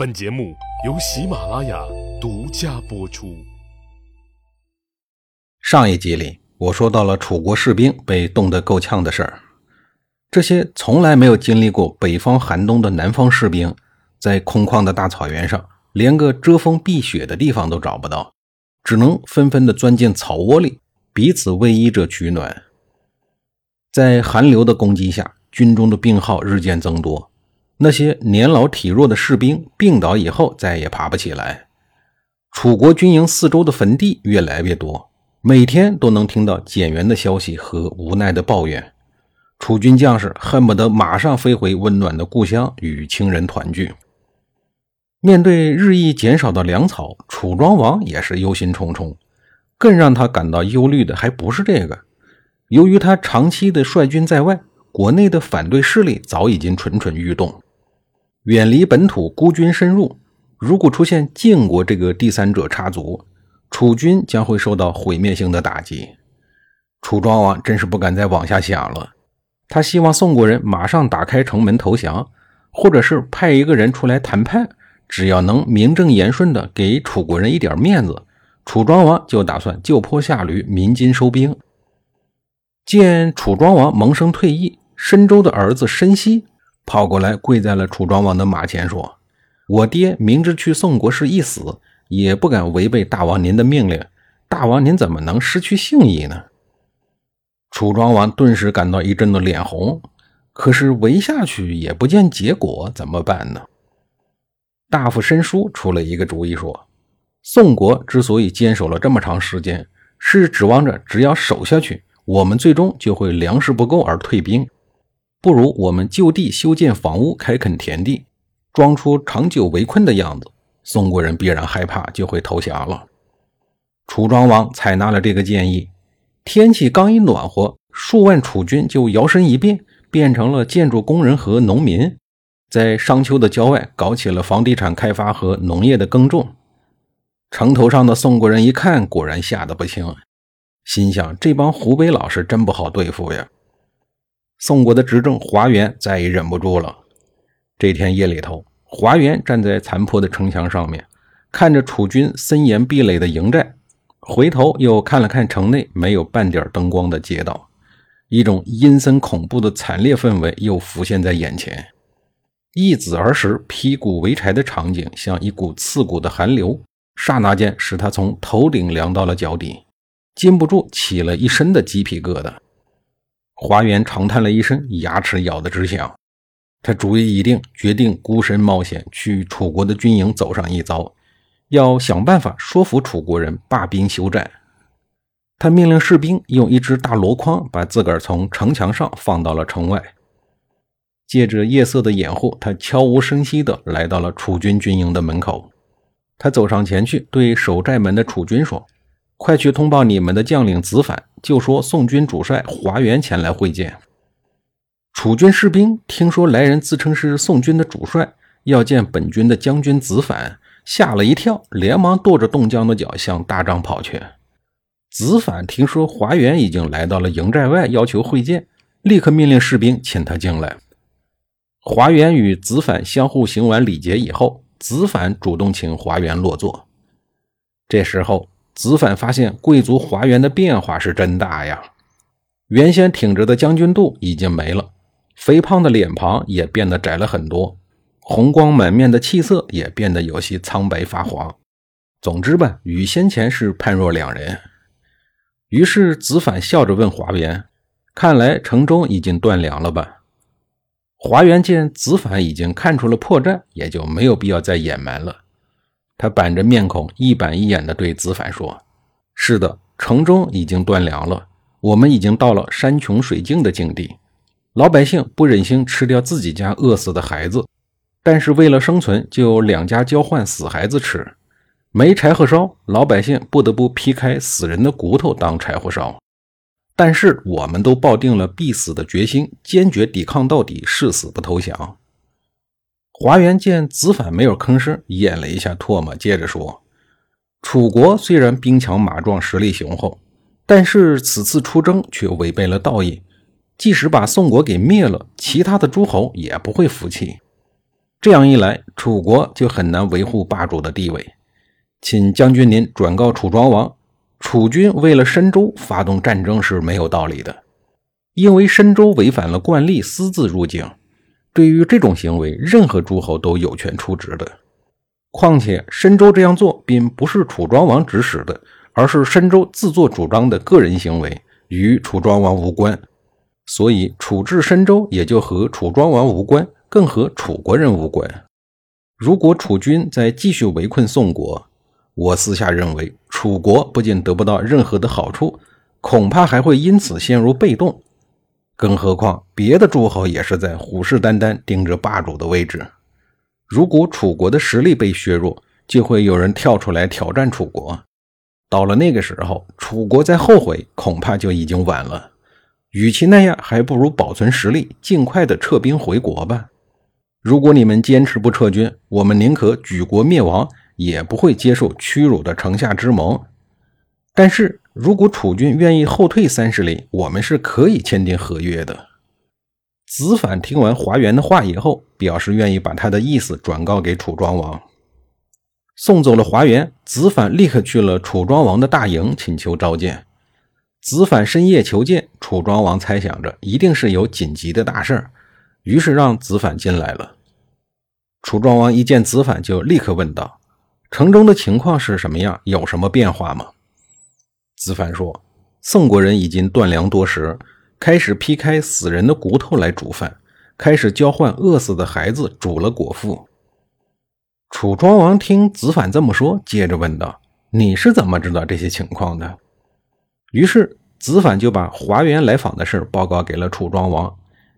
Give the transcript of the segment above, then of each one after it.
本节目由喜马拉雅独家播出。上一集里，我说到了楚国士兵被冻得够呛的事儿。这些从来没有经历过北方寒冬的南方士兵，在空旷的大草原上，连个遮风避雪的地方都找不到，只能纷纷的钻进草窝里，彼此偎依着取暖。在寒流的攻击下，军中的病号日渐增多。那些年老体弱的士兵病倒以后，再也爬不起来。楚国军营四周的坟地越来越多，每天都能听到减员的消息和无奈的抱怨。楚军将士恨不得马上飞回温暖的故乡，与亲人团聚。面对日益减少的粮草，楚庄王也是忧心忡忡。更让他感到忧虑的还不是这个，由于他长期的率军在外，国内的反对势力早已经蠢蠢欲动。远离本土，孤军深入。如果出现晋国这个第三者插足，楚军将会受到毁灭性的打击。楚庄王真是不敢再往下想了。他希望宋国人马上打开城门投降，或者是派一个人出来谈判。只要能名正言顺的给楚国人一点面子，楚庄王就打算就坡下驴，鸣金收兵。见楚庄王萌生退意，申州的儿子申息。跑过来，跪在了楚庄王的马前，说：“我爹明知去宋国是一死，也不敢违背大王您的命令。大王您怎么能失去信义呢？”楚庄王顿时感到一阵的脸红，可是围下去也不见结果，怎么办呢？大夫申叔出了一个主意，说：“宋国之所以坚守了这么长时间，是指望着只要守下去，我们最终就会粮食不够而退兵。”不如我们就地修建房屋，开垦田地，装出长久围困的样子，宋国人必然害怕，就会投降了。楚庄王采纳了这个建议。天气刚一暖和，数万楚军就摇身一变，变成了建筑工人和农民，在商丘的郊外搞起了房地产开发和农业的耕种。城头上的宋国人一看，果然吓得不轻，心想：这帮湖北佬是真不好对付呀。宋国的执政华元再也忍不住了。这天夜里头，华元站在残破的城墙上面，看着楚军森严壁垒的营寨，回头又看了看城内没有半点灯光的街道，一种阴森恐怖的惨烈氛围又浮现在眼前。一子儿时劈谷为柴的场景，像一股刺骨的寒流，刹那间使他从头顶凉到了脚底，禁不住起了一身的鸡皮疙瘩。华元长叹了一声，牙齿咬得直响。他主意已定，决定孤身冒险去楚国的军营走上一遭，要想办法说服楚国人罢兵休战。他命令士兵用一只大箩筐把自个儿从城墙上放到了城外。借着夜色的掩护，他悄无声息地来到了楚军军营的门口。他走上前去，对守寨门的楚军说。快去通报你们的将领子反，就说宋军主帅华元前来会见。楚军士兵听说来人自称是宋军的主帅，要见本军的将军子反，吓了一跳，连忙跺着冻僵的脚向大帐跑去。子反听说华元已经来到了营寨外，要求会见，立刻命令士兵请他进来。华元与子反相互行完礼节以后，子反主动请华元落座。这时候。子反发现贵族华元的变化是真大呀！原先挺直的将军肚已经没了，肥胖的脸庞也变得窄了很多，红光满面的气色也变得有些苍白发黄。总之吧，与先前是判若两人。于是子反笑着问华元：“看来城中已经断粮了吧？”华元见子反已经看出了破绽，也就没有必要再隐瞒了。他板着面孔，一板一眼地对子反说：“是的，城中已经断粮了，我们已经到了山穷水尽的境地。老百姓不忍心吃掉自己家饿死的孩子，但是为了生存，就两家交换死孩子吃。没柴火烧，老百姓不得不劈开死人的骨头当柴火烧。但是我们都抱定了必死的决心，坚决抵抗到底，誓死不投降。”华元见子反没有吭声，咽了一下唾沫，接着说：“楚国虽然兵强马壮，实力雄厚，但是此次出征却违背了道义。即使把宋国给灭了，其他的诸侯也不会服气。这样一来，楚国就很难维护霸主的地位。请将军您转告楚庄王，楚军为了申州发动战争是没有道理的，因为申州违反了惯例，私自入境。对于这种行为，任何诸侯都有权出职的。况且，申州这样做并不是楚庄王指使的，而是申州自作主张的个人行为，与楚庄王无关。所以，处置申州也就和楚庄王无关，更和楚国人无关。如果楚军再继续围困宋国，我私下认为，楚国不仅得不到任何的好处，恐怕还会因此陷入被动。更何况，别的诸侯也是在虎视眈眈盯着霸主的位置。如果楚国的实力被削弱，就会有人跳出来挑战楚国。到了那个时候，楚国再后悔，恐怕就已经晚了。与其那样，还不如保存实力，尽快的撤兵回国吧。如果你们坚持不撤军，我们宁可举国灭亡，也不会接受屈辱的城下之盟。但是如果楚军愿意后退三十里，我们是可以签订合约的。子反听完华元的话以后，表示愿意把他的意思转告给楚庄王。送走了华元，子反立刻去了楚庄王的大营，请求召见。子反深夜求见，楚庄王猜想着一定是有紧急的大事儿于是让子反进来了。楚庄王一见子反，就立刻问道：“城中的情况是什么样？有什么变化吗？”子反说：“宋国人已经断粮多时。”开始劈开死人的骨头来煮饭，开始交换饿死的孩子煮了果腹。楚庄王听子反这么说，接着问道：“你是怎么知道这些情况的？”于是子反就把华元来访的事报告给了楚庄王，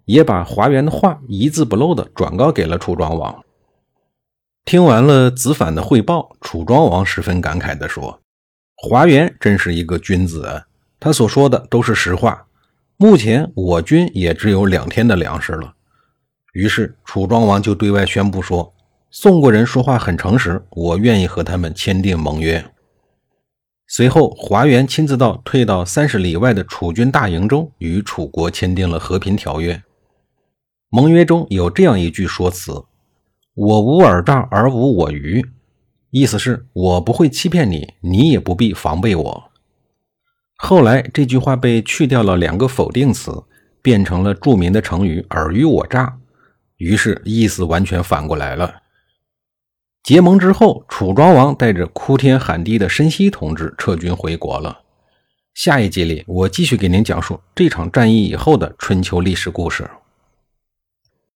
也把华元的话一字不漏的转告给了楚庄王。听完了子反的汇报，楚庄王十分感慨地说：“华元真是一个君子啊，他所说的都是实话。”目前我军也只有两天的粮食了，于是楚庄王就对外宣布说：“宋国人说话很诚实，我愿意和他们签订盟约。”随后，华元亲自到退到三十里外的楚军大营中，与楚国签订了和平条约。盟约中有这样一句说辞：“我无尔诈而无我愚”，意思是我不会欺骗你，你也不必防备我。后来这句话被去掉了两个否定词，变成了著名的成语“尔虞我诈”，于是意思完全反过来了。结盟之后，楚庄王带着哭天喊地的申息同志撤军回国了。下一集里，我继续给您讲述这场战役以后的春秋历史故事。